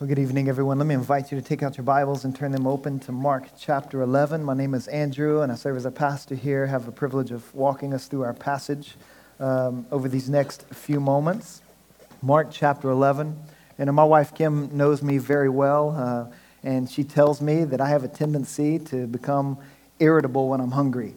Well, good evening, everyone. Let me invite you to take out your Bibles and turn them open to Mark chapter 11. My name is Andrew, and I serve as a pastor here. Have the privilege of walking us through our passage um, over these next few moments. Mark chapter 11. And my wife Kim knows me very well, uh, and she tells me that I have a tendency to become irritable when I'm hungry.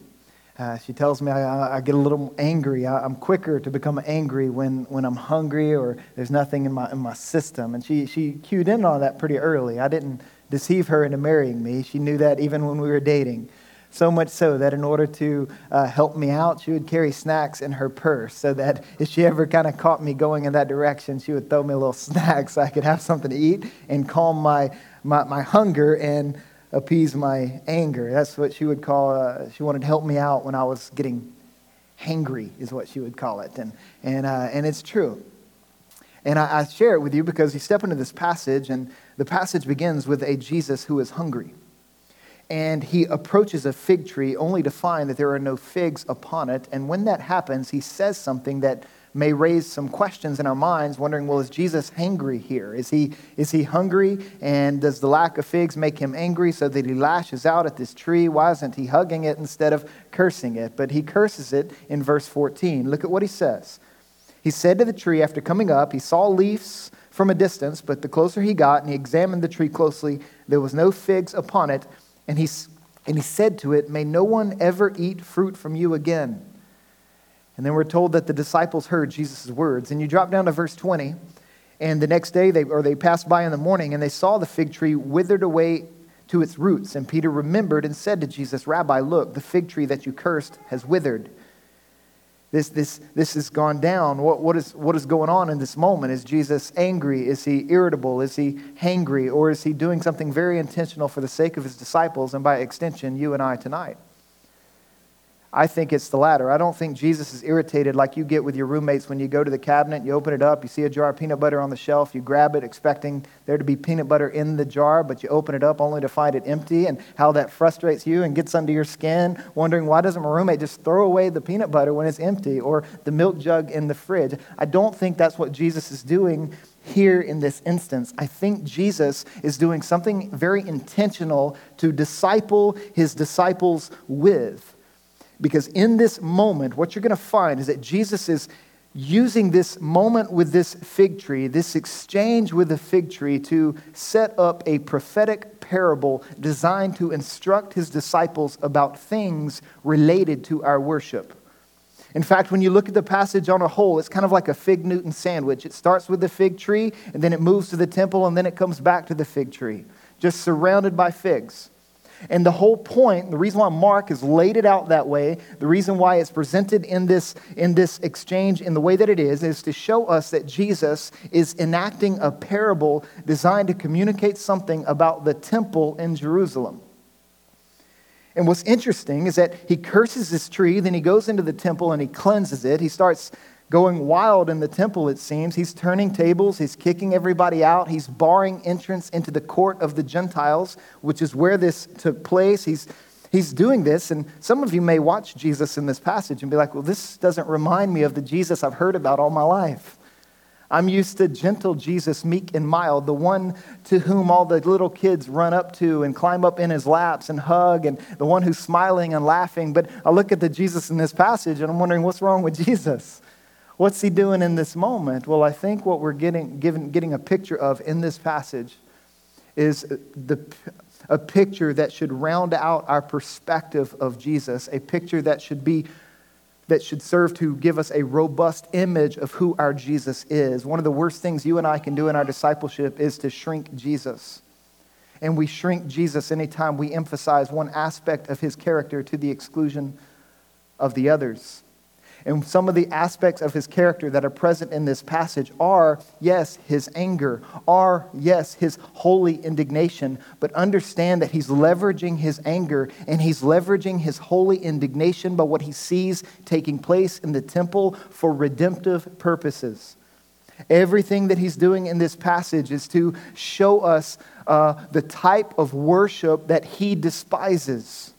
Uh, she tells me I, I, get a little angry. I, am quicker to become angry when, when I'm hungry or there's nothing in my, in my system. And she, she cued in on that pretty early. I didn't deceive her into marrying me. She knew that even when we were dating. So much so that in order to uh, help me out, she would carry snacks in her purse so that if she ever kind of caught me going in that direction, she would throw me a little snack so I could have something to eat and calm my, my, my hunger and appease my anger. That's what she would call, uh, she wanted to help me out when I was getting hangry, is what she would call it. And, and, uh, and it's true. And I, I share it with you because you step into this passage, and the passage begins with a Jesus who is hungry. And he approaches a fig tree only to find that there are no figs upon it. And when that happens, he says something that may raise some questions in our minds, wondering, well, is Jesus hangry here? Is he, is he hungry? And does the lack of figs make him angry so that he lashes out at this tree? Why isn't he hugging it instead of cursing it? But he curses it in verse 14. Look at what he says. He said to the tree after coming up, he saw leaves from a distance, but the closer he got and he examined the tree closely, there was no figs upon it. And he, and he said to it, May no one ever eat fruit from you again. And then we're told that the disciples heard Jesus' words. And you drop down to verse 20, and the next day, they, or they passed by in the morning, and they saw the fig tree withered away to its roots. And Peter remembered and said to Jesus, Rabbi, look, the fig tree that you cursed has withered. This, this, this has gone down. What, what, is, what is going on in this moment? Is Jesus angry? Is he irritable? Is he hangry? Or is he doing something very intentional for the sake of his disciples and by extension, you and I tonight? I think it's the latter. I don't think Jesus is irritated like you get with your roommates when you go to the cabinet, you open it up, you see a jar of peanut butter on the shelf, you grab it expecting there to be peanut butter in the jar, but you open it up only to find it empty, and how that frustrates you and gets under your skin, wondering why doesn't my roommate just throw away the peanut butter when it's empty or the milk jug in the fridge? I don't think that's what Jesus is doing here in this instance. I think Jesus is doing something very intentional to disciple his disciples with. Because in this moment, what you're going to find is that Jesus is using this moment with this fig tree, this exchange with the fig tree, to set up a prophetic parable designed to instruct his disciples about things related to our worship. In fact, when you look at the passage on a whole, it's kind of like a fig Newton sandwich. It starts with the fig tree, and then it moves to the temple, and then it comes back to the fig tree, just surrounded by figs. And the whole point, the reason why Mark has laid it out that way, the reason why it's presented in this, in this exchange in the way that it is, is to show us that Jesus is enacting a parable designed to communicate something about the temple in Jerusalem. And what's interesting is that he curses this tree, then he goes into the temple and he cleanses it. He starts going wild in the temple, it seems. He's turning tables, he's kicking everybody out, he's barring entrance into the court of the Gentiles, which is where this took place. He's, he's doing this, and some of you may watch Jesus in this passage and be like, well, this doesn't remind me of the Jesus I've heard about all my life. I'm used to gentle Jesus, meek and mild, the one to whom all the little kids run up to and climb up in his laps and hug, and the one who's smiling and laughing. But I look at the Jesus in this passage and I'm wondering what's wrong with Jesus? What's he doing in this moment? Well, I think what we're getting, given, getting a picture of in this passage is the, a picture that should round out our perspective of Jesus, a picture that should be that should serve to give us a robust image of who our Jesus is. One of the worst things you and I can do in our discipleship is to shrink Jesus. And we shrink Jesus anytime we emphasize one aspect of his character to the exclusion of the others. And some of the aspects of his character that are present in this passage are, yes, his anger, are, yes, his holy indignation, but understand that he's leveraging his anger and he's leveraging his holy indignation by what he sees taking place in the temple for redemptive purposes. Everything that he's doing in this passage is to show us uh, the type of worship that he despises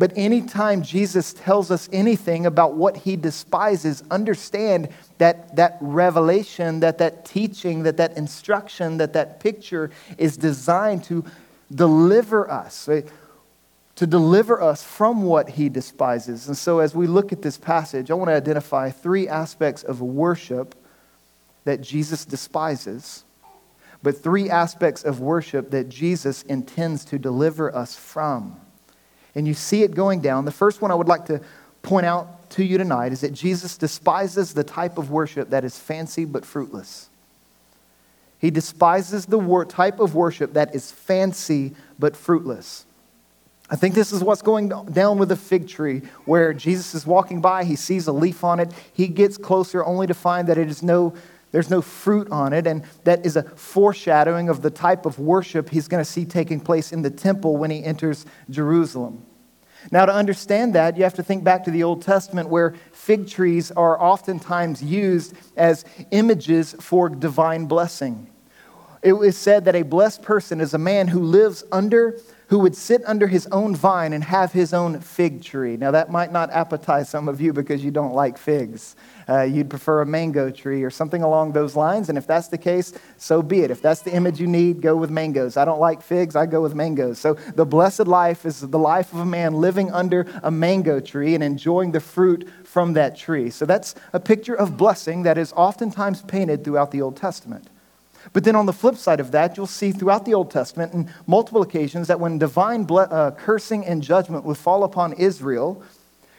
But anytime Jesus tells us anything about what he despises, understand that that revelation, that that teaching, that that instruction, that that picture is designed to deliver us, to deliver us from what he despises. And so, as we look at this passage, I want to identify three aspects of worship that Jesus despises, but three aspects of worship that Jesus intends to deliver us from. And you see it going down. The first one I would like to point out to you tonight is that Jesus despises the type of worship that is fancy but fruitless. He despises the type of worship that is fancy but fruitless. I think this is what's going down with the fig tree, where Jesus is walking by, he sees a leaf on it, he gets closer only to find that it is no, there's no fruit on it, and that is a foreshadowing of the type of worship he's going to see taking place in the temple when he enters Jerusalem. Now, to understand that, you have to think back to the Old Testament where fig trees are oftentimes used as images for divine blessing. It was said that a blessed person is a man who lives under who would sit under his own vine and have his own fig tree. Now, that might not appetize some of you because you don't like figs. Uh, you'd prefer a mango tree or something along those lines. And if that's the case, so be it. If that's the image you need, go with mangoes. I don't like figs, I go with mangoes. So, the blessed life is the life of a man living under a mango tree and enjoying the fruit from that tree. So, that's a picture of blessing that is oftentimes painted throughout the Old Testament. But then on the flip side of that, you'll see throughout the Old Testament in multiple occasions that when divine ble- uh, cursing and judgment would fall upon Israel,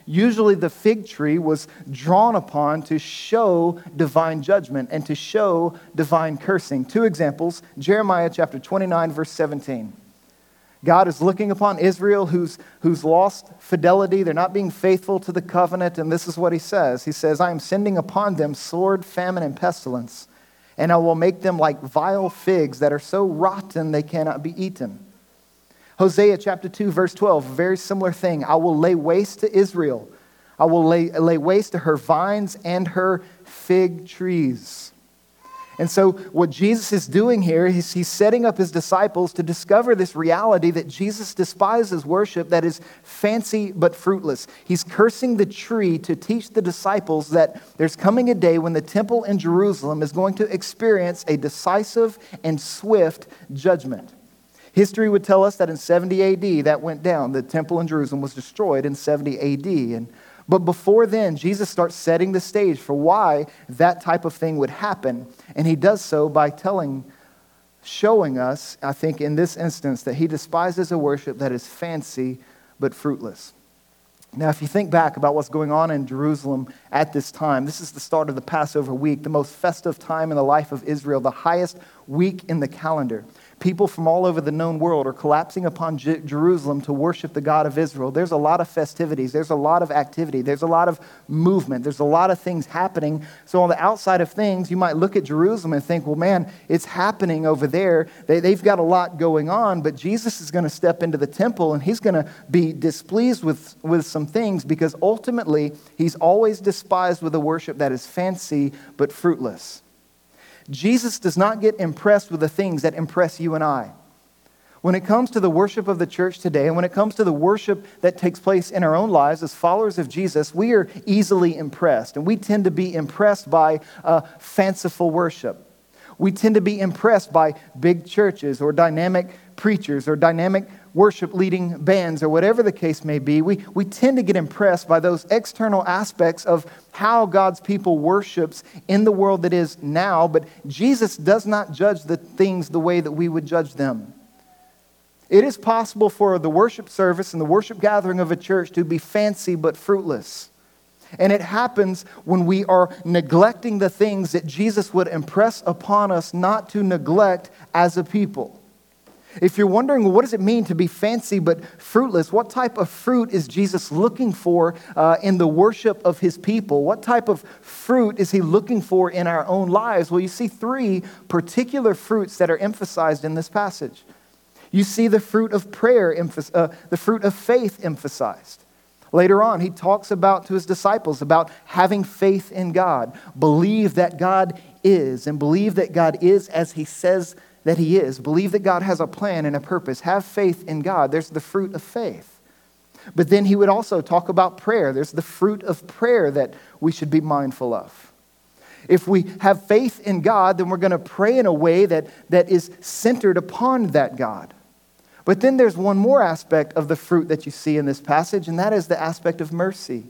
usually the fig tree was drawn upon to show divine judgment and to show divine cursing. Two examples Jeremiah chapter 29, verse 17. God is looking upon Israel who's, who's lost fidelity. They're not being faithful to the covenant. And this is what he says He says, I am sending upon them sword, famine, and pestilence and I will make them like vile figs that are so rotten they cannot be eaten. Hosea chapter 2, verse 12, very similar thing. I will lay waste to Israel. I will lay, lay waste to her vines and her fig trees. And so, what Jesus is doing here is he's setting up his disciples to discover this reality that Jesus despises worship that is fancy but fruitless. He's cursing the tree to teach the disciples that there's coming a day when the temple in Jerusalem is going to experience a decisive and swift judgment. History would tell us that in 70 AD that went down. The temple in Jerusalem was destroyed in 70 AD. And but before then, Jesus starts setting the stage for why that type of thing would happen. And he does so by telling, showing us, I think in this instance, that he despises a worship that is fancy but fruitless. Now, if you think back about what's going on in Jerusalem at this time, this is the start of the Passover week, the most festive time in the life of Israel, the highest week in the calendar people from all over the known world are collapsing upon J- Jerusalem to worship the God of Israel. There's a lot of festivities, there's a lot of activity, there's a lot of movement, there's a lot of things happening. So, on the outside of things, you might look at Jerusalem and think, well, man, it's happening over there. They, they've got a lot going on, but Jesus is going to step into the temple and he's going to be displeased with, with some things because ultimately he's always despised with a worship that is fancy but fruitless. Jesus does not get impressed with the things that impress you and I. When it comes to the worship of the church today, and when it comes to the worship that takes place in our own lives as followers of Jesus, we are easily impressed. And we tend to be impressed by uh, fanciful worship. We tend to be impressed by big churches or dynamic preachers or dynamic worship leading bands or whatever the case may be, we, we tend to get impressed by those external aspects of how God's people worships in the world that is now, but Jesus does not judge the things the way that we would judge them. It is possible for the worship service and the worship gathering of a church to be fancy but fruitless. And it happens when we are neglecting the things that Jesus would impress upon us not to neglect as a people. If you're wondering, well, what does it mean to be fancy but fruitless? What type of fruit is Jesus looking for uh, in the worship of his people? What type of fruit is he looking for in our own lives? Well, you see three particular fruits that are emphasized in this passage. You see the fruit of prayer, uh, the fruit of faith emphasized. Later on, he talks about to his disciples about having faith in God, believe that God is, and believe that God is as he says that He is. Believe that God has a plan and a purpose. Have faith in God. There's the fruit of faith. But then he would also talk about prayer. There's the fruit of prayer that we should be mindful of. If we have faith in God, then we're going to pray in a way that, that is centered upon that God. But then there's one more aspect of the fruit that you see in this passage, and that is the aspect of mercy.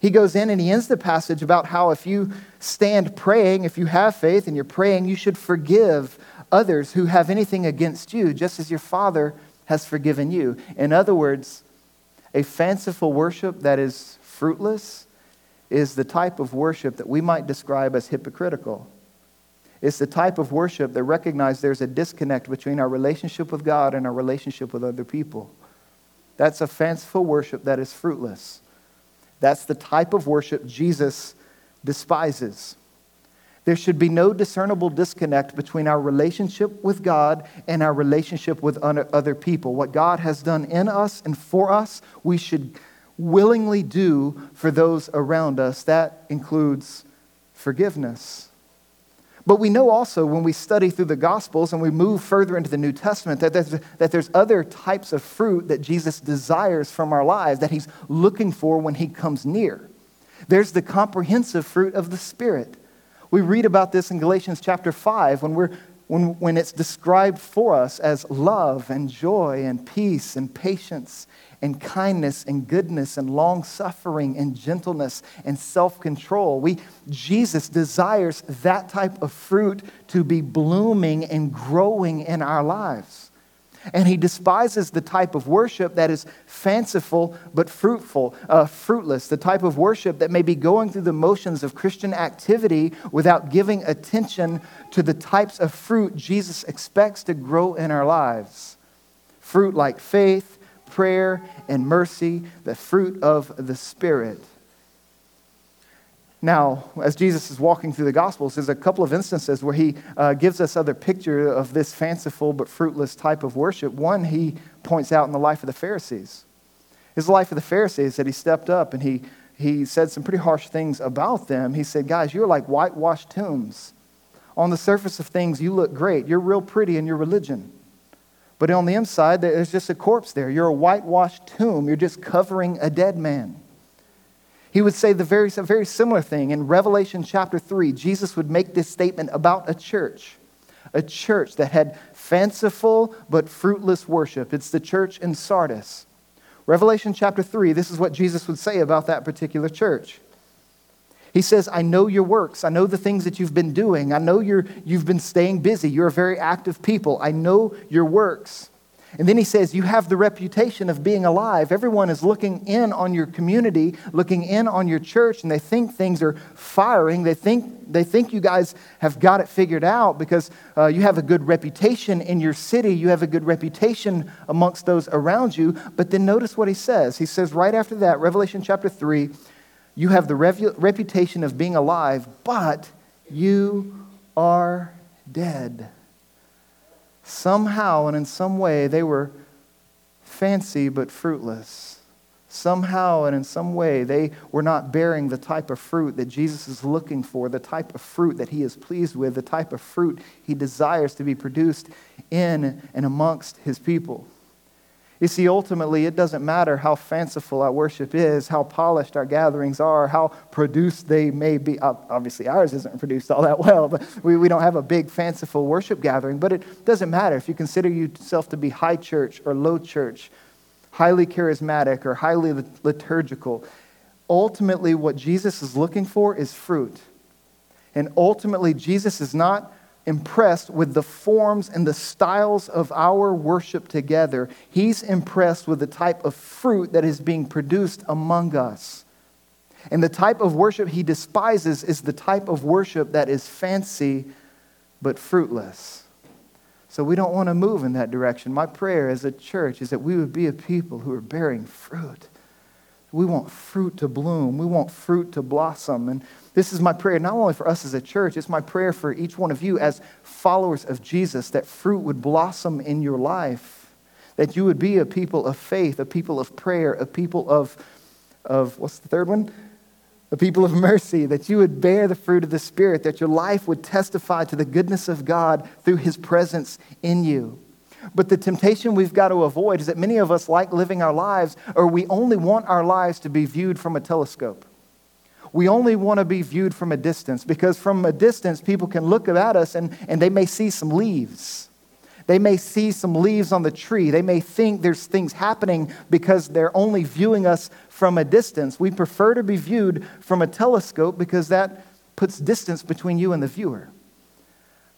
He goes in and he ends the passage about how if you stand praying, if you have faith and you're praying, you should forgive others who have anything against you, just as your Father has forgiven you. In other words, a fanciful worship that is fruitless is the type of worship that we might describe as hypocritical. It's the type of worship that recognizes there's a disconnect between our relationship with God and our relationship with other people. That's a fanciful worship that is fruitless. That's the type of worship Jesus despises. There should be no discernible disconnect between our relationship with God and our relationship with other people. What God has done in us and for us, we should willingly do for those around us. That includes forgiveness. But we know also when we study through the Gospels and we move further into the New Testament that there's, that there's other types of fruit that Jesus desires from our lives, that he's looking for when he comes near. There's the comprehensive fruit of the Spirit. We read about this in Galatians chapter 5 when, we're, when, when it's described for us as love and joy and peace and patience and kindness and goodness and long suffering and gentleness and self control. We, Jesus desires that type of fruit to be blooming and growing in our lives. And he despises the type of worship that is fanciful but fruitful, uh, fruitless, the type of worship that may be going through the motions of Christian activity without giving attention to the types of fruit Jesus expects to grow in our lives. Fruit like faith, prayer, and mercy, the fruit of the Spirit. Now, as Jesus is walking through the Gospels, there's a couple of instances where he uh, gives us other picture of this fanciful but fruitless type of worship. One he points out in the life of the Pharisees. His life of the Pharisees that he stepped up and he, he said some pretty harsh things about them. He said, Guys, you're like whitewashed tombs. On the surface of things, you look great. You're real pretty in your religion. But on the inside, there's just a corpse there. You're a whitewashed tomb. You're just covering a dead man. He would say the very, a very similar thing. In Revelation chapter 3, Jesus would make this statement about a church, a church that had fanciful but fruitless worship. It's the church in Sardis. Revelation chapter 3, this is what Jesus would say about that particular church. He says, I know your works. I know the things that you've been doing. I know you're, you've been staying busy. You're a very active people. I know your works. And then he says, You have the reputation of being alive. Everyone is looking in on your community, looking in on your church, and they think things are firing. They think, they think you guys have got it figured out because uh, you have a good reputation in your city. You have a good reputation amongst those around you. But then notice what he says. He says right after that, Revelation chapter 3, you have the revu- reputation of being alive, but you are dead. Somehow and in some way, they were fancy but fruitless. Somehow and in some way, they were not bearing the type of fruit that Jesus is looking for, the type of fruit that he is pleased with, the type of fruit he desires to be produced in and amongst his people. You see, ultimately, it doesn't matter how fanciful our worship is, how polished our gatherings are, how produced they may be. Obviously, ours isn't produced all that well, but we, we don't have a big fanciful worship gathering. But it doesn't matter if you consider yourself to be high church or low church, highly charismatic or highly liturgical. Ultimately, what Jesus is looking for is fruit. And ultimately, Jesus is not impressed with the forms and the styles of our worship together. He's impressed with the type of fruit that is being produced among us. And the type of worship he despises is the type of worship that is fancy but fruitless. So we don't want to move in that direction. My prayer as a church is that we would be a people who are bearing fruit. We want fruit to bloom. We want fruit to blossom. And this is my prayer, not only for us as a church, it's my prayer for each one of you as followers of Jesus that fruit would blossom in your life, that you would be a people of faith, a people of prayer, a people of, of what's the third one? A people of mercy, that you would bear the fruit of the Spirit, that your life would testify to the goodness of God through His presence in you. But the temptation we've got to avoid is that many of us like living our lives, or we only want our lives to be viewed from a telescope. We only want to be viewed from a distance because from a distance, people can look at us and, and they may see some leaves. They may see some leaves on the tree. They may think there's things happening because they're only viewing us from a distance. We prefer to be viewed from a telescope because that puts distance between you and the viewer.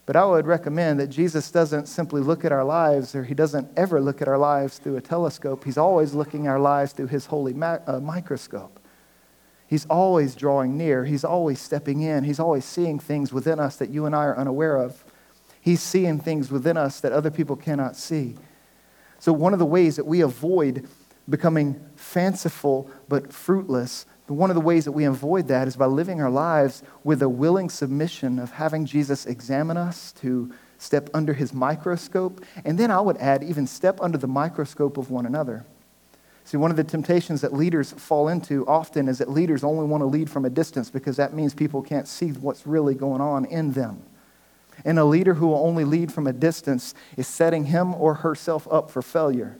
But I would recommend that Jesus doesn't simply look at our lives, or he doesn't ever look at our lives through a telescope. He's always looking our lives through his holy ma- uh, microscope. He's always drawing near. He's always stepping in. He's always seeing things within us that you and I are unaware of. He's seeing things within us that other people cannot see. So, one of the ways that we avoid becoming fanciful but fruitless one of the ways that we avoid that is by living our lives with a willing submission of having Jesus examine us to step under his microscope. And then I would add, even step under the microscope of one another. See, one of the temptations that leaders fall into often is that leaders only want to lead from a distance because that means people can't see what's really going on in them. And a leader who will only lead from a distance is setting him or herself up for failure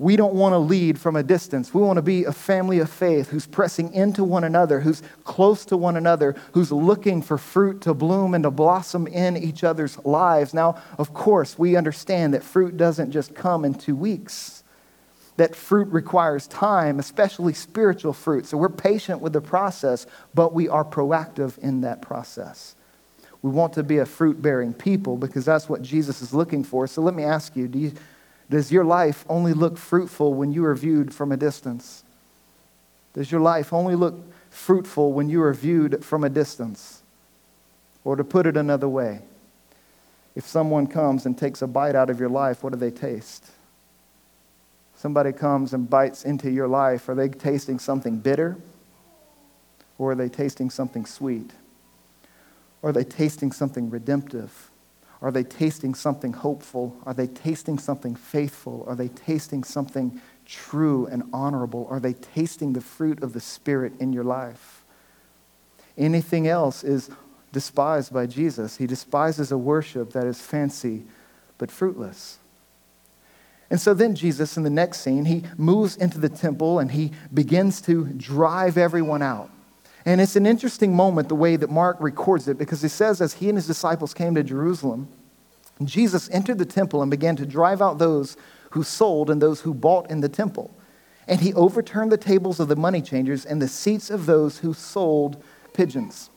we don't want to lead from a distance. We want to be a family of faith who's pressing into one another, who's close to one another, who's looking for fruit to bloom and to blossom in each other's lives. Now, of course, we understand that fruit doesn't just come in two weeks, that fruit requires time, especially spiritual fruit. So we're patient with the process, but we are proactive in that process. We want to be a fruit bearing people because that's what Jesus is looking for. So let me ask you do you does your life only look fruitful when you are viewed from a distance? Does your life only look fruitful when you are viewed from a distance? Or to put it another way, if someone comes and takes a bite out of your life, what do they taste? Somebody comes and bites into your life, are they tasting something bitter? Or are they tasting something sweet? Or are they tasting something redemptive? Are they tasting something hopeful? Are they tasting something faithful? Are they tasting something true and honorable? Are they tasting the fruit of the Spirit in your life? Anything else is despised by Jesus. He despises a worship that is fancy but fruitless. And so then Jesus, in the next scene, he moves into the temple and he begins to drive everyone out. And it's an interesting moment the way that Mark records it because he says, as he and his disciples came to Jerusalem, Jesus entered the temple and began to drive out those who sold and those who bought in the temple. And he overturned the tables of the money changers and the seats of those who sold pigeons.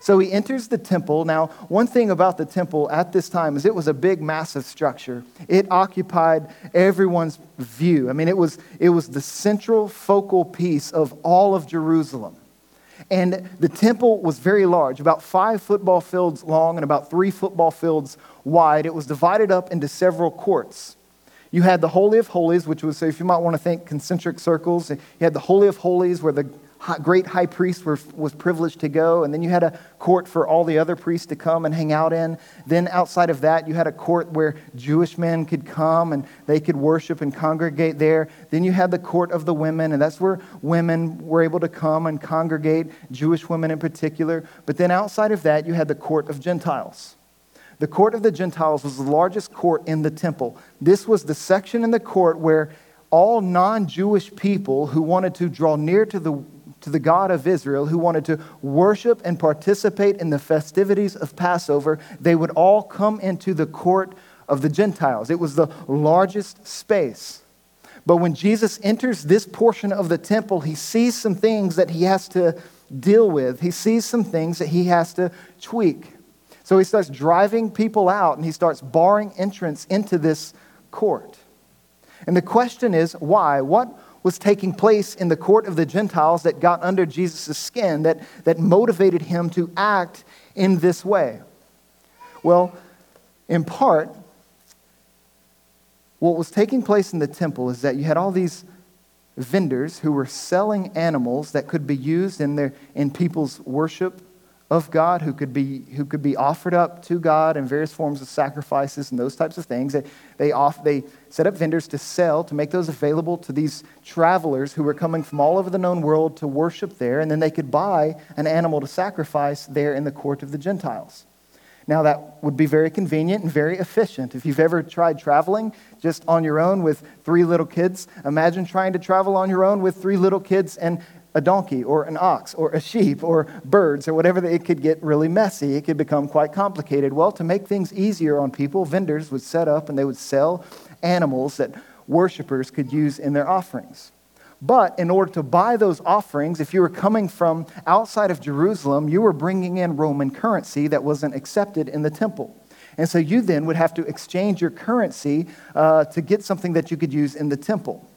So he enters the temple. Now, one thing about the temple at this time is it was a big, massive structure. It occupied everyone's view. I mean, it was, it was the central focal piece of all of Jerusalem. And the temple was very large, about five football fields long and about three football fields wide. It was divided up into several courts. You had the Holy of Holies, which was, so if you might want to think concentric circles, you had the Holy of Holies where the great high priest were, was privileged to go. And then you had a court for all the other priests to come and hang out in. Then outside of that, you had a court where Jewish men could come and they could worship and congregate there. Then you had the court of the women, and that's where women were able to come and congregate, Jewish women in particular. But then outside of that, you had the court of Gentiles. The court of the Gentiles was the largest court in the temple. This was the section in the court where all non Jewish people who wanted to draw near to the to the God of Israel who wanted to worship and participate in the festivities of Passover, they would all come into the court of the Gentiles. It was the largest space. But when Jesus enters this portion of the temple, he sees some things that he has to deal with. He sees some things that he has to tweak. So he starts driving people out and he starts barring entrance into this court. And the question is why? What was taking place in the court of the Gentiles that got under Jesus' skin, that, that motivated him to act in this way? Well, in part, what was taking place in the temple is that you had all these vendors who were selling animals that could be used in, their, in people's worship of God who could be, who could be offered up to God in various forms of sacrifices and those types of things. They, they, off, they set up vendors to sell, to make those available to these travelers who were coming from all over the known world to worship there, and then they could buy an animal to sacrifice there in the court of the Gentiles. Now, that would be very convenient and very efficient. If you've ever tried traveling just on your own with three little kids, imagine trying to travel on your own with three little kids and a donkey or an ox or a sheep or birds or whatever, it could get really messy. It could become quite complicated. Well, to make things easier on people, vendors would set up and they would sell animals that worshipers could use in their offerings. But in order to buy those offerings, if you were coming from outside of Jerusalem, you were bringing in Roman currency that wasn't accepted in the temple. And so you then would have to exchange your currency uh, to get something that you could use in the temple.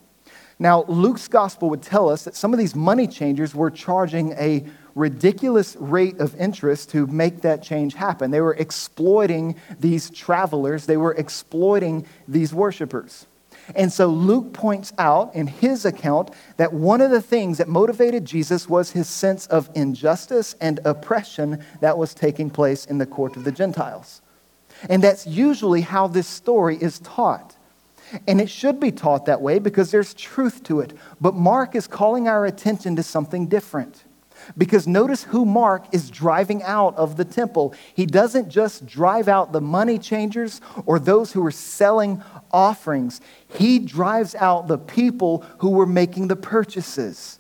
Now, Luke's gospel would tell us that some of these money changers were charging a ridiculous rate of interest to make that change happen. They were exploiting these travelers, they were exploiting these worshipers. And so Luke points out in his account that one of the things that motivated Jesus was his sense of injustice and oppression that was taking place in the court of the Gentiles. And that's usually how this story is taught. And it should be taught that way because there's truth to it. But Mark is calling our attention to something different. Because notice who Mark is driving out of the temple. He doesn't just drive out the money changers or those who were selling offerings, he drives out the people who were making the purchases.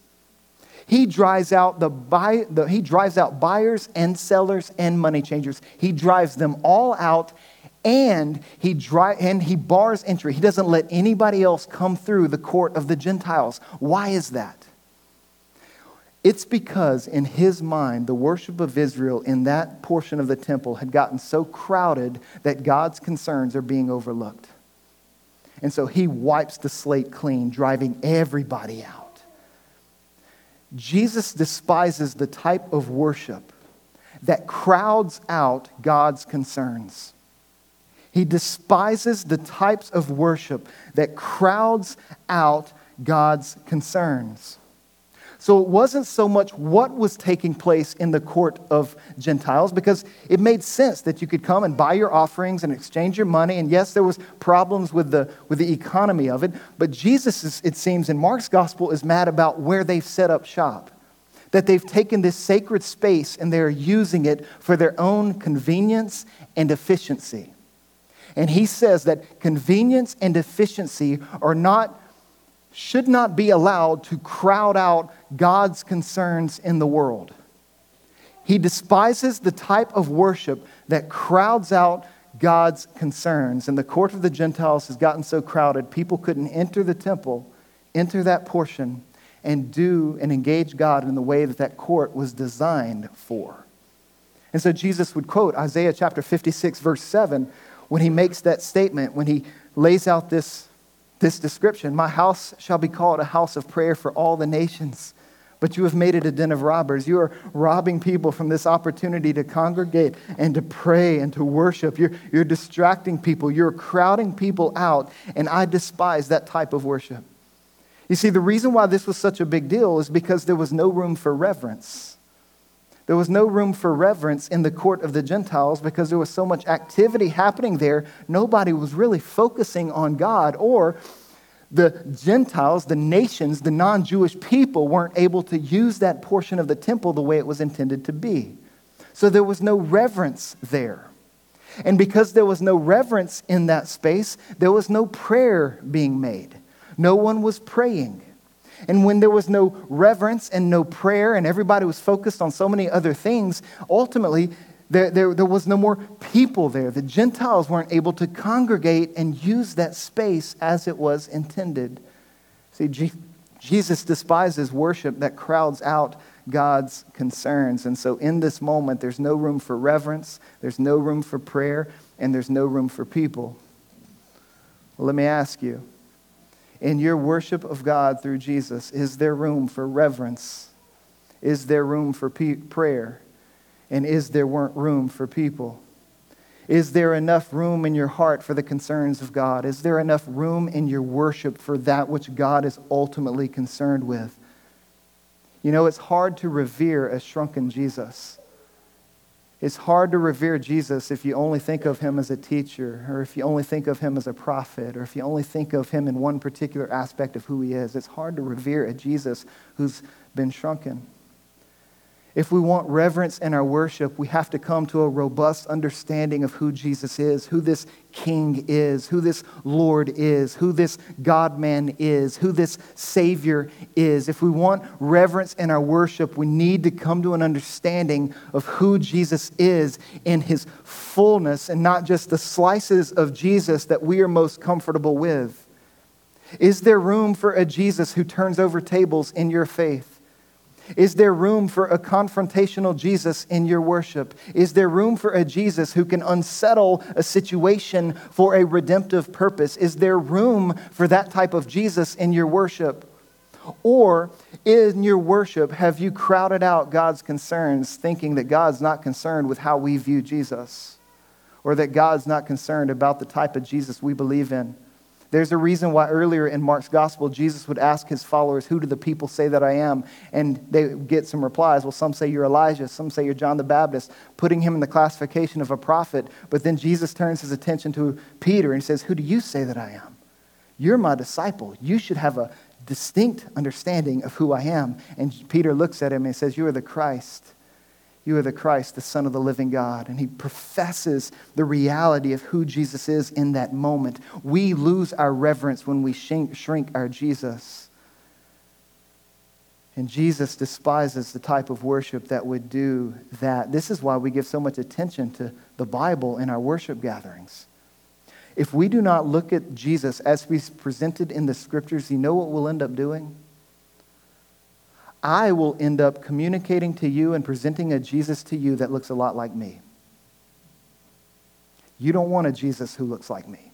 He drives out the, buy, the he drives out buyers and sellers and money changers. He drives them all out and he, dry, and he bars entry. He doesn't let anybody else come through the court of the Gentiles. Why is that? It's because in his mind, the worship of Israel in that portion of the temple had gotten so crowded that God's concerns are being overlooked. And so he wipes the slate clean, driving everybody out. Jesus despises the type of worship that crowds out God's concerns. He despises the types of worship that crowds out God's concerns. So it wasn't so much what was taking place in the court of Gentiles, because it made sense that you could come and buy your offerings and exchange your money. And yes, there was problems with the, with the economy of it, but Jesus, is, it seems, in Mark's gospel, is mad about where they've set up shop. That they've taken this sacred space and they're using it for their own convenience and efficiency. And he says that convenience and efficiency are not, should not be allowed to crowd out God's concerns in the world. He despises the type of worship that crowds out God's concerns. And the court of the Gentiles has gotten so crowded, people couldn't enter the temple, enter that portion, and do and engage God in the way that that court was designed for. And so Jesus would quote Isaiah chapter 56, verse 7, when he makes that statement, when he lays out this, this description My house shall be called a house of prayer for all the nations, but you have made it a den of robbers. You are robbing people from this opportunity to congregate and to pray and to worship. You're, you're distracting people, you're crowding people out, and I despise that type of worship. You see, the reason why this was such a big deal is because there was no room for reverence. There was no room for reverence in the court of the Gentiles because there was so much activity happening there. Nobody was really focusing on God, or the Gentiles, the nations, the non Jewish people weren't able to use that portion of the temple the way it was intended to be. So there was no reverence there. And because there was no reverence in that space, there was no prayer being made. No one was praying. And when there was no reverence and no prayer, and everybody was focused on so many other things, ultimately, there, there, there was no more people there. The Gentiles weren't able to congregate and use that space as it was intended. See, G- Jesus despises worship that crowds out God's concerns. And so, in this moment, there's no room for reverence, there's no room for prayer, and there's no room for people. Well, let me ask you in your worship of God through Jesus, is there room for reverence? Is there room for pe- prayer? And is there room for people? Is there enough room in your heart for the concerns of God? Is there enough room in your worship for that which God is ultimately concerned with? You know, it's hard to revere a shrunken Jesus. It's hard to revere Jesus if you only think of him as a teacher, or if you only think of him as a prophet, or if you only think of him in one particular aspect of who he is. It's hard to revere a Jesus who's been shrunken. If we want reverence in our worship, we have to come to a robust understanding of who Jesus is, who this King is, who this Lord is, who this God man is, who this Savior is. If we want reverence in our worship, we need to come to an understanding of who Jesus is in his fullness and not just the slices of Jesus that we are most comfortable with. Is there room for a Jesus who turns over tables in your faith? Is there room for a confrontational Jesus in your worship? Is there room for a Jesus who can unsettle a situation for a redemptive purpose? Is there room for that type of Jesus in your worship? Or in your worship, have you crowded out God's concerns, thinking that God's not concerned with how we view Jesus? Or that God's not concerned about the type of Jesus we believe in? There's a reason why earlier in Mark's gospel, Jesus would ask his followers, Who do the people say that I am? And they get some replies. Well, some say you're Elijah, some say you're John the Baptist, putting him in the classification of a prophet. But then Jesus turns his attention to Peter and says, Who do you say that I am? You're my disciple. You should have a distinct understanding of who I am. And Peter looks at him and says, You are the Christ. You are the Christ, the Son of the living God. And he professes the reality of who Jesus is in that moment. We lose our reverence when we shrink our Jesus. And Jesus despises the type of worship that would do that. This is why we give so much attention to the Bible in our worship gatherings. If we do not look at Jesus as he's presented in the scriptures, you know what we'll end up doing? I will end up communicating to you and presenting a Jesus to you that looks a lot like me. You don't want a Jesus who looks like me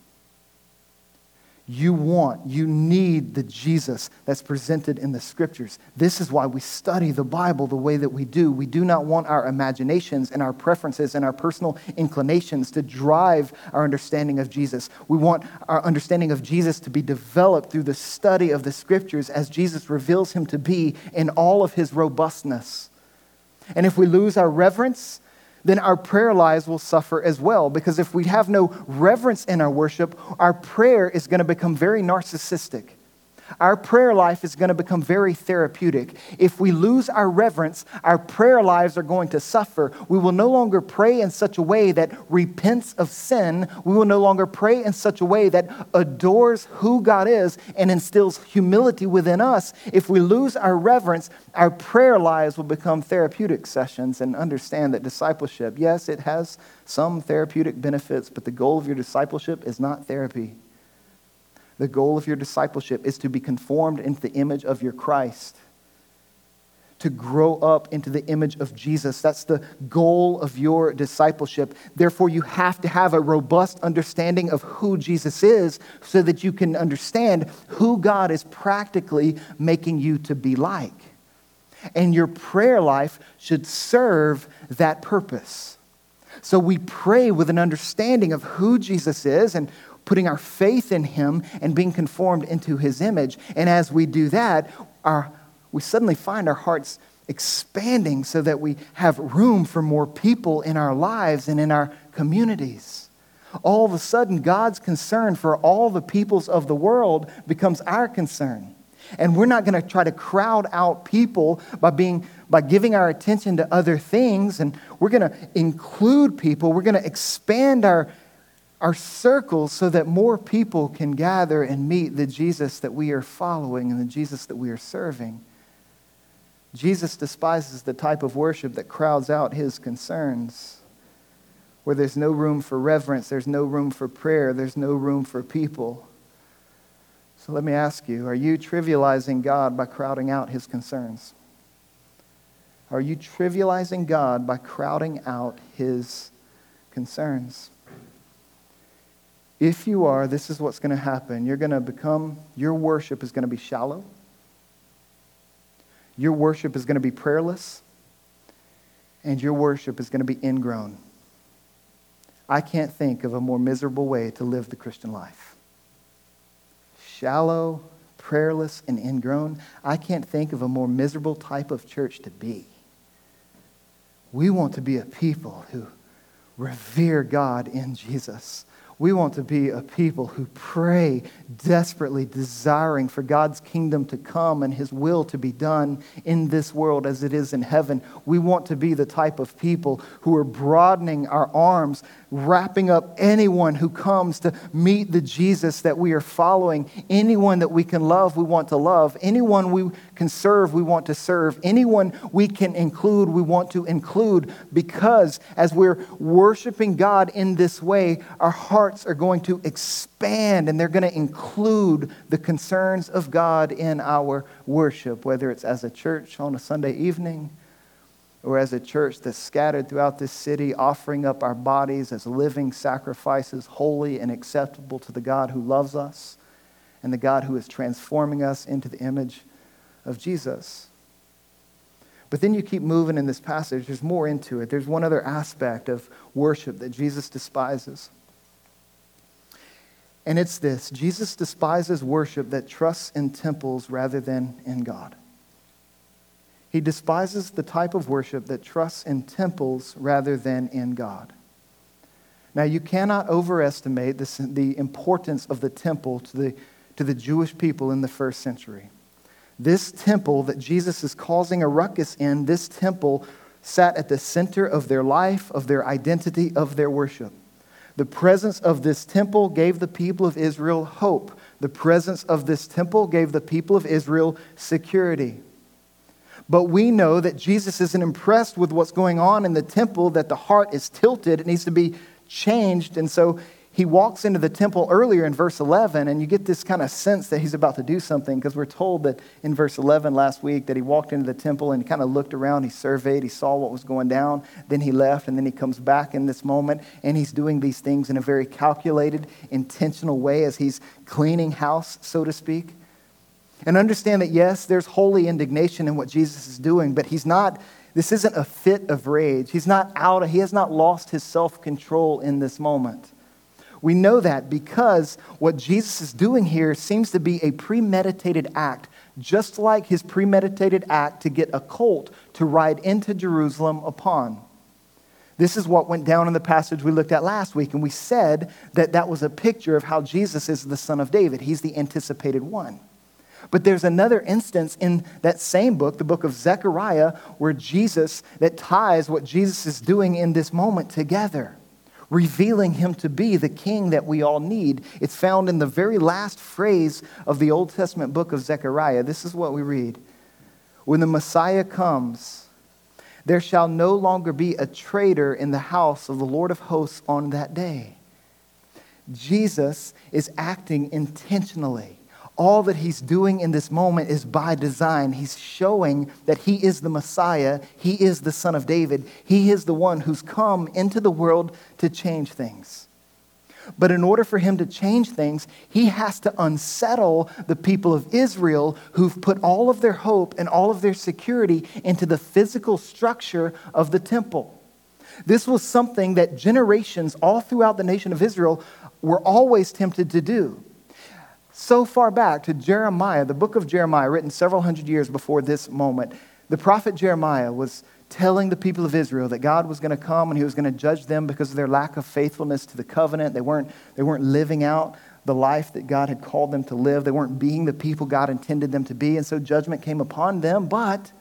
you want, you need the Jesus that's presented in the scriptures. This is why we study the Bible the way that we do. We do not want our imaginations and our preferences and our personal inclinations to drive our understanding of Jesus. We want our understanding of Jesus to be developed through the study of the scriptures as Jesus reveals him to be in all of his robustness. And if we lose our reverence, then our prayer lives will suffer as well. Because if we have no reverence in our worship, our prayer is going to become very narcissistic. Our prayer life is going to become very therapeutic. If we lose our reverence, our prayer lives are going to suffer. We will no longer pray in such a way that repents of sin. We will no longer pray in such a way that adores who God is and instills humility within us. If we lose our reverence, our prayer lives will become therapeutic sessions and understand that discipleship, yes, it has some therapeutic benefits, but the goal of your discipleship is not therapy. The goal of your discipleship is to be conformed into the image of your Christ, to grow up into the image of Jesus. That's the goal of your discipleship. Therefore, you have to have a robust understanding of who Jesus is so that you can understand who God is practically making you to be like. And your prayer life should serve that purpose. So we pray with an understanding of who Jesus is and putting our faith in Him and being conformed into His image. And as we do that, our, we suddenly find our hearts expanding so that we have room for more people in our lives and in our communities. All of a sudden, God's concern for all the peoples of the world becomes our concern. And we're not going to try to crowd out people by being by giving our attention to other things and we're going to include people. We're going to expand our our circles so that more people can gather and meet the Jesus that we are following and the Jesus that we are serving. Jesus despises the type of worship that crowds out his concerns, where there's no room for reverence, there's no room for prayer, there's no room for people. So let me ask you are you trivializing God by crowding out his concerns? Are you trivializing God by crowding out his concerns? If you are, this is what's going to happen. You're going to become, your worship is going to be shallow. Your worship is going to be prayerless. And your worship is going to be ingrown. I can't think of a more miserable way to live the Christian life. Shallow, prayerless, and ingrown. I can't think of a more miserable type of church to be. We want to be a people who revere God in Jesus We want to be a people who pray desperately, desiring for God's kingdom to come and his will to be done in this world as it is in heaven. We want to be the type of people who are broadening our arms, wrapping up anyone who comes to meet the Jesus that we are following. Anyone that we can love, we want to love. Anyone we can serve, we want to serve. Anyone we can include, we want to include because as we're worshiping God in this way, our hearts are going to expand and they're going to include the concerns of God in our worship, whether it's as a church on a Sunday evening or as a church that's scattered throughout this city, offering up our bodies as living sacrifices, holy and acceptable to the God who loves us and the God who is transforming us into the image of Jesus. But then you keep moving in this passage, there's more into it. There's one other aspect of worship that Jesus despises. And it's this Jesus despises worship that trusts in temples rather than in God. He despises the type of worship that trusts in temples rather than in God. Now, you cannot overestimate this, the importance of the temple to the, to the Jewish people in the first century. This temple that Jesus is causing a ruckus in, this temple sat at the center of their life, of their identity, of their worship. The presence of this temple gave the people of Israel hope. The presence of this temple gave the people of Israel security. But we know that Jesus isn't impressed with what's going on in the temple, that the heart is tilted. It needs to be changed. And so he walks into the temple earlier in verse 11, and you get this kind of sense that he's about to do something because we're told that in verse 11 last week that he walked into the temple and kind of looked around, he surveyed, he saw what was going down, then he left, and then he comes back in this moment, and he's doing these things in a very calculated, intentional way as he's cleaning house, so to speak. And understand that, yes, there's holy indignation in what Jesus is doing, but he's not. This isn't a fit of rage. He's not out, he has not lost his self control in this moment. We know that because what Jesus is doing here seems to be a premeditated act, just like his premeditated act to get a colt to ride into Jerusalem upon. This is what went down in the passage we looked at last week, and we said that that was a picture of how Jesus is the son of David. He's the anticipated one. But there's another instance in that same book, the book of Zechariah, where Jesus, that ties what Jesus is doing in this moment together revealing him to be the king that we all need. It's found in the very last phrase of the Old Testament book of Zechariah. This is what we read When the Messiah comes, there shall no longer be a trader in the house of the Lord of hosts on that day. Jesus is acting intentionally all that he's doing in this moment is by design. He's showing that he is the Messiah, he is the Son of David, he is the one who's come into the world to change things. But in order for him to change things, he has to unsettle the people of Israel who've put all of their hope and all of their security into the physical structure of the temple. This was something that generations all throughout the nation of Israel were always tempted to do so far back to Jeremiah, the book of Jeremiah, written several hundred years before this moment. The prophet Jeremiah was telling the people of Israel that God was going to come and he was going to judge them because of their lack of faithfulness to the covenant. They weren't, they weren't living out the life that God had called them to live, they weren't being the people God intended them to be. And so judgment came upon them. But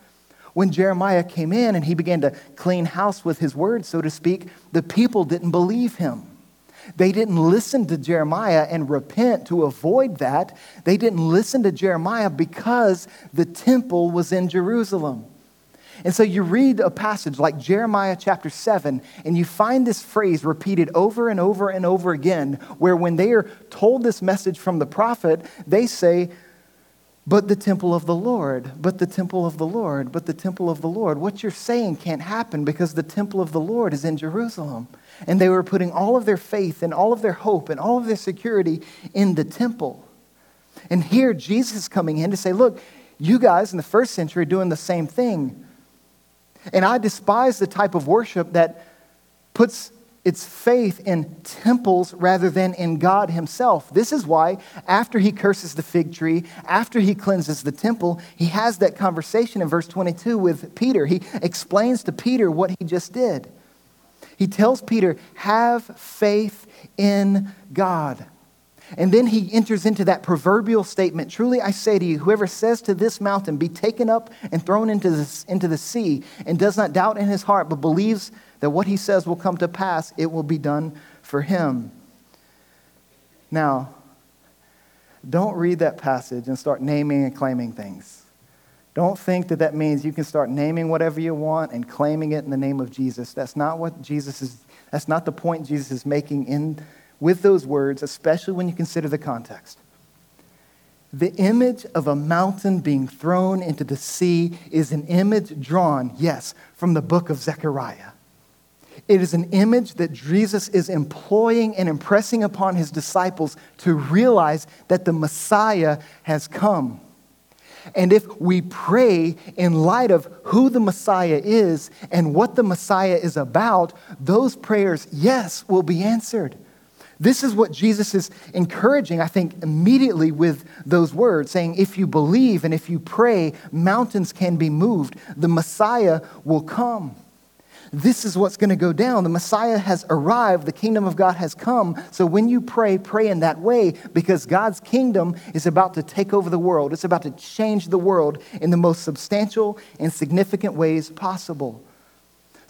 when Jeremiah came in and he began to clean house with his words, so to speak, the people didn't believe him. They didn't listen to Jeremiah and repent to avoid that. They didn't listen to Jeremiah because the temple was in Jerusalem. And so you read a passage like Jeremiah chapter 7, and you find this phrase repeated over and over and over again, where when they are told this message from the prophet, they say, But the temple of the Lord, but the temple of the Lord, but the temple of the Lord. What you're saying can't happen because the temple of the Lord is in Jerusalem. And they were putting all of their faith and all of their hope and all of their security in the temple. And here Jesus is coming in to say, look, you guys in the first century are doing the same thing. And I despise the type of worship that puts its faith in temples rather than in God Himself. This is why, after he curses the fig tree, after he cleanses the temple, he has that conversation in verse 22 with Peter. He explains to Peter what he just did. He tells Peter, have faith in God. And then he enters into that proverbial statement Truly I say to you, whoever says to this mountain, Be taken up and thrown into the, into the sea, and does not doubt in his heart, but believes that what he says will come to pass, it will be done for him. Now, don't read that passage and start naming and claiming things. Don't think that that means you can start naming whatever you want and claiming it in the name of Jesus. That's not what Jesus is, that's not the point Jesus is making in with those words, especially when you consider the context. The image of a mountain being thrown into the sea is an image drawn, yes, from the book of Zechariah. It is an image that Jesus is employing and impressing upon his disciples to realize that the Messiah has come. And if we pray in light of who the Messiah is and what the Messiah is about, those prayers, yes, will be answered. This is what Jesus is encouraging, I think, immediately with those words, saying, If you believe and if you pray, mountains can be moved. The Messiah will come. This is what's going to go down. The Messiah has arrived. The kingdom of God has come. So when you pray, pray in that way because God's kingdom is about to take over the world. It's about to change the world in the most substantial and significant ways possible.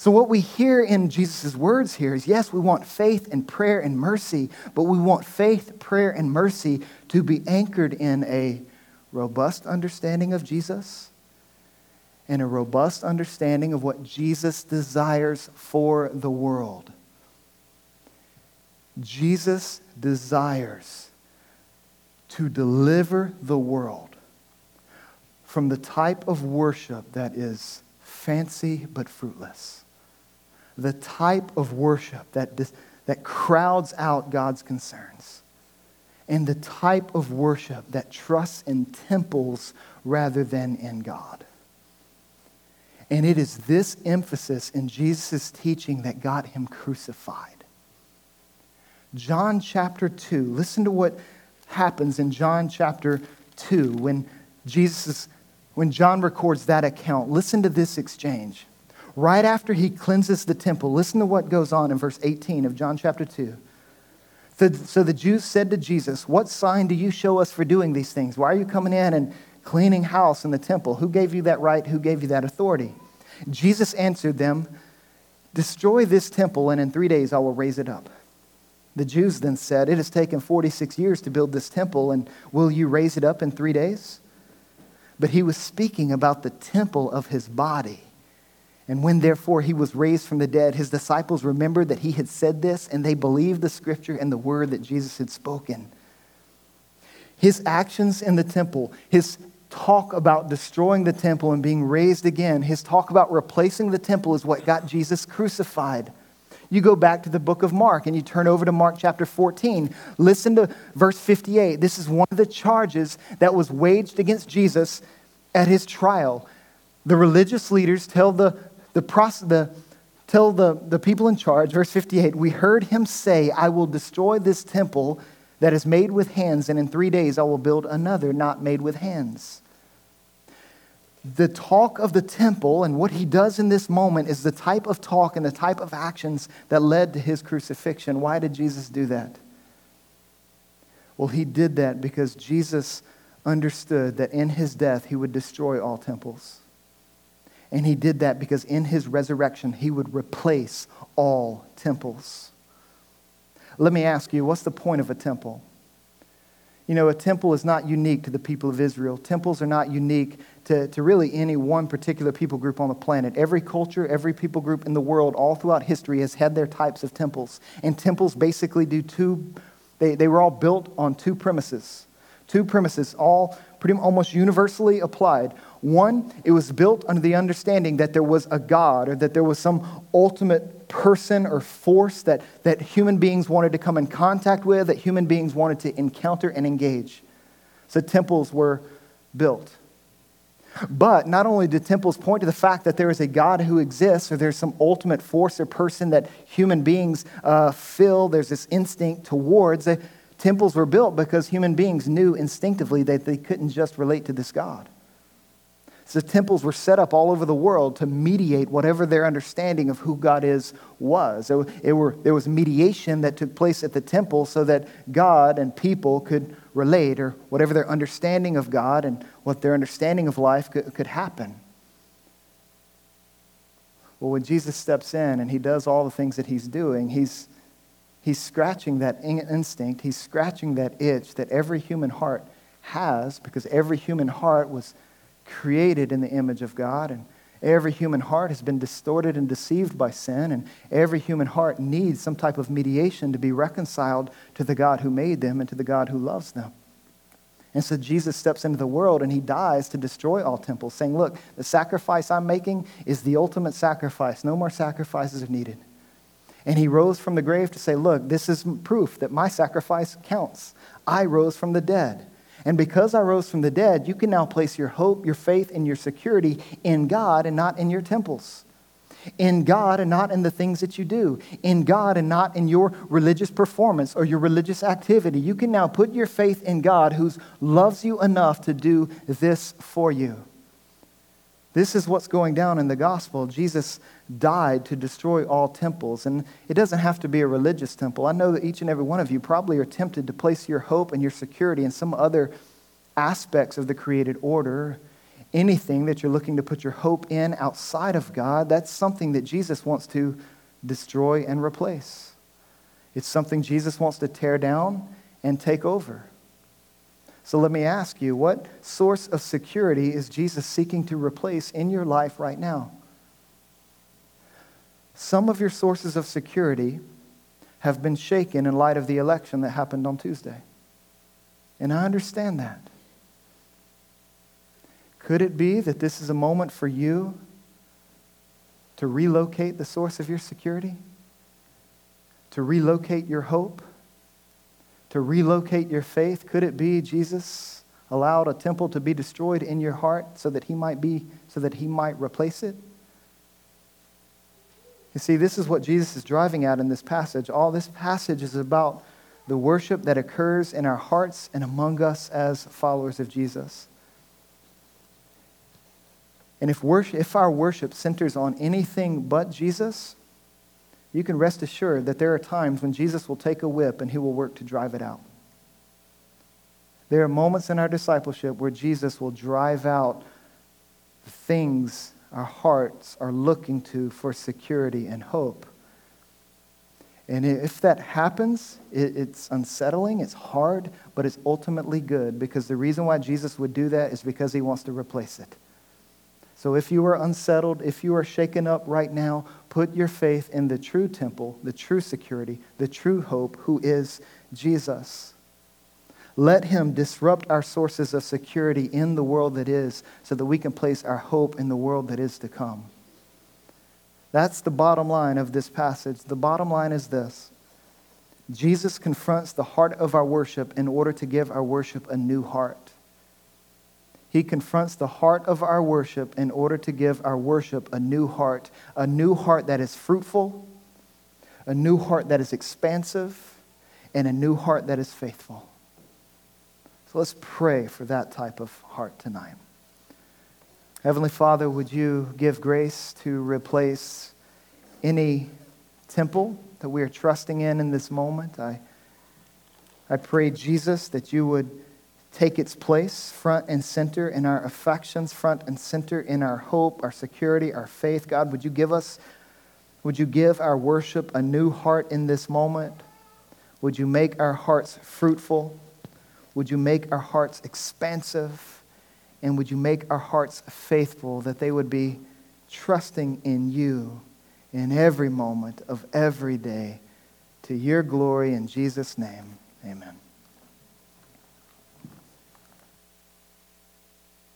So, what we hear in Jesus' words here is yes, we want faith and prayer and mercy, but we want faith, prayer, and mercy to be anchored in a robust understanding of Jesus and a robust understanding of what Jesus desires for the world. Jesus desires to deliver the world from the type of worship that is fancy but fruitless the type of worship that, that crowds out God's concerns, and the type of worship that trusts in temples rather than in God. And it is this emphasis in Jesus' teaching that got him crucified. John chapter 2, listen to what happens in John chapter 2 when Jesus, when John records that account. Listen to this exchange right after he cleanses the temple. Listen to what goes on in verse 18 of John chapter 2. So the Jews said to Jesus, What sign do you show us for doing these things? Why are you coming in and cleaning house in the temple? Who gave you that right? Who gave you that authority? Jesus answered them, Destroy this temple, and in three days I will raise it up. The Jews then said, It has taken 46 years to build this temple, and will you raise it up in three days? But he was speaking about the temple of his body. And when therefore he was raised from the dead, his disciples remembered that he had said this, and they believed the scripture and the word that Jesus had spoken. His actions in the temple, his talk about destroying the temple and being raised again, his talk about replacing the temple is what got Jesus crucified. You go back to the book of Mark and you turn over to Mark chapter 14. Listen to verse 58. This is one of the charges that was waged against Jesus at his trial. The religious leaders tell the the, the tell the, the people in charge, verse 58, we heard him say, I will destroy this temple that is made with hands, and in three days I will build another not made with hands. The talk of the temple and what he does in this moment is the type of talk and the type of actions that led to his crucifixion. Why did Jesus do that? Well, he did that because Jesus understood that in his death he would destroy all temples. And he did that because in his resurrection, he would replace all temples. Let me ask you, what's the point of a temple? You know, a temple is not unique to the people of Israel. Temples are not unique to, to really any one particular people group on the planet. Every culture, every people group in the world, all throughout history, has had their types of temples. And temples basically do two, they, they were all built on two premises. Two premises, all pretty almost universally applied. One, it was built under the understanding that there was a God or that there was some ultimate person or force that, that human beings wanted to come in contact with, that human beings wanted to encounter and engage. So temples were built. But not only do temples point to the fact that there is a God who exists, or there's some ultimate force or person that human beings uh, feel, there's this instinct towards, uh, temples were built because human beings knew instinctively that they couldn't just relate to this God. So temples were set up all over the world to mediate whatever their understanding of who God is was. It, it were, there was mediation that took place at the temple so that God and people could relate, or whatever their understanding of God and what their understanding of life could, could happen. Well, when Jesus steps in and he does all the things that he's doing, he's, he's scratching that instinct, he's scratching that itch that every human heart has, because every human heart was created in the image of God, and every human heart has been distorted and deceived by sin, and every human heart needs some type of mediation to be reconciled to the God who made them and to the God who loves them. And so Jesus steps into the world and he dies to destroy all temples, saying, Look, the sacrifice I'm making is the ultimate sacrifice. No more sacrifices are needed. And he rose from the grave to say, Look, this is proof that my sacrifice counts. I rose from the dead. And because I rose from the dead, you can now place your hope, your faith, and your security in God and not in your temples in God and not in the things that you do, in God and not in your religious performance or your religious activity. You can now put your faith in God who loves you enough to do this for you. This is what's going down in the gospel. Jesus died to destroy all temples. And it doesn't have to be a religious temple. I know that each and every one of you probably are tempted to place your hope and your security in some other aspects of the created order anything that you're looking to put your hope in outside of God, that's something that Jesus wants to destroy and replace. It's something Jesus wants to tear down and take over. So let me ask you, what source of security is Jesus seeking to replace in your life right now? Some of your sources of security have been shaken in light of the election that happened on Tuesday. And I understand that. Could it be that this is a moment for you to relocate the source of your security? To relocate your hope? To relocate your faith? Could it be Jesus allowed a temple to be destroyed in your heart so that he might be so that he might replace it? You see, this is what Jesus is driving at in this passage. All this passage is about the worship that occurs in our hearts and among us as followers of Jesus. And if, worship, if our worship centers on anything but Jesus, you can rest assured that there are times when Jesus will take a whip and he will work to drive it out. There are moments in our discipleship where Jesus will drive out the things our hearts are looking to for security and hope. And if that happens, it's unsettling, it's hard, but it's ultimately good because the reason why Jesus would do that is because he wants to replace it. So if you are unsettled, if you are shaken up right now, put your faith in the true temple, the true security, the true hope, who is Jesus. Let him disrupt our sources of security in the world that is so that we can place our hope in the world that is to come. That's the bottom line of this passage. The bottom line is this Jesus confronts the heart of our worship in order to give our worship a new heart. He confronts the heart of our worship in order to give our worship a new heart, a new heart that is fruitful, a new heart that is expansive, and a new heart that is faithful. So let's pray for that type of heart tonight. Heavenly Father, would you give grace to replace any temple that we are trusting in in this moment? I, I pray, Jesus, that you would take its place front and center in our affections, front and center in our hope, our security, our faith. God, would you give us, would you give our worship a new heart in this moment? Would you make our hearts fruitful? Would you make our hearts expansive? And would you make our hearts faithful that they would be trusting in you in every moment of every day to your glory in Jesus' name? Amen.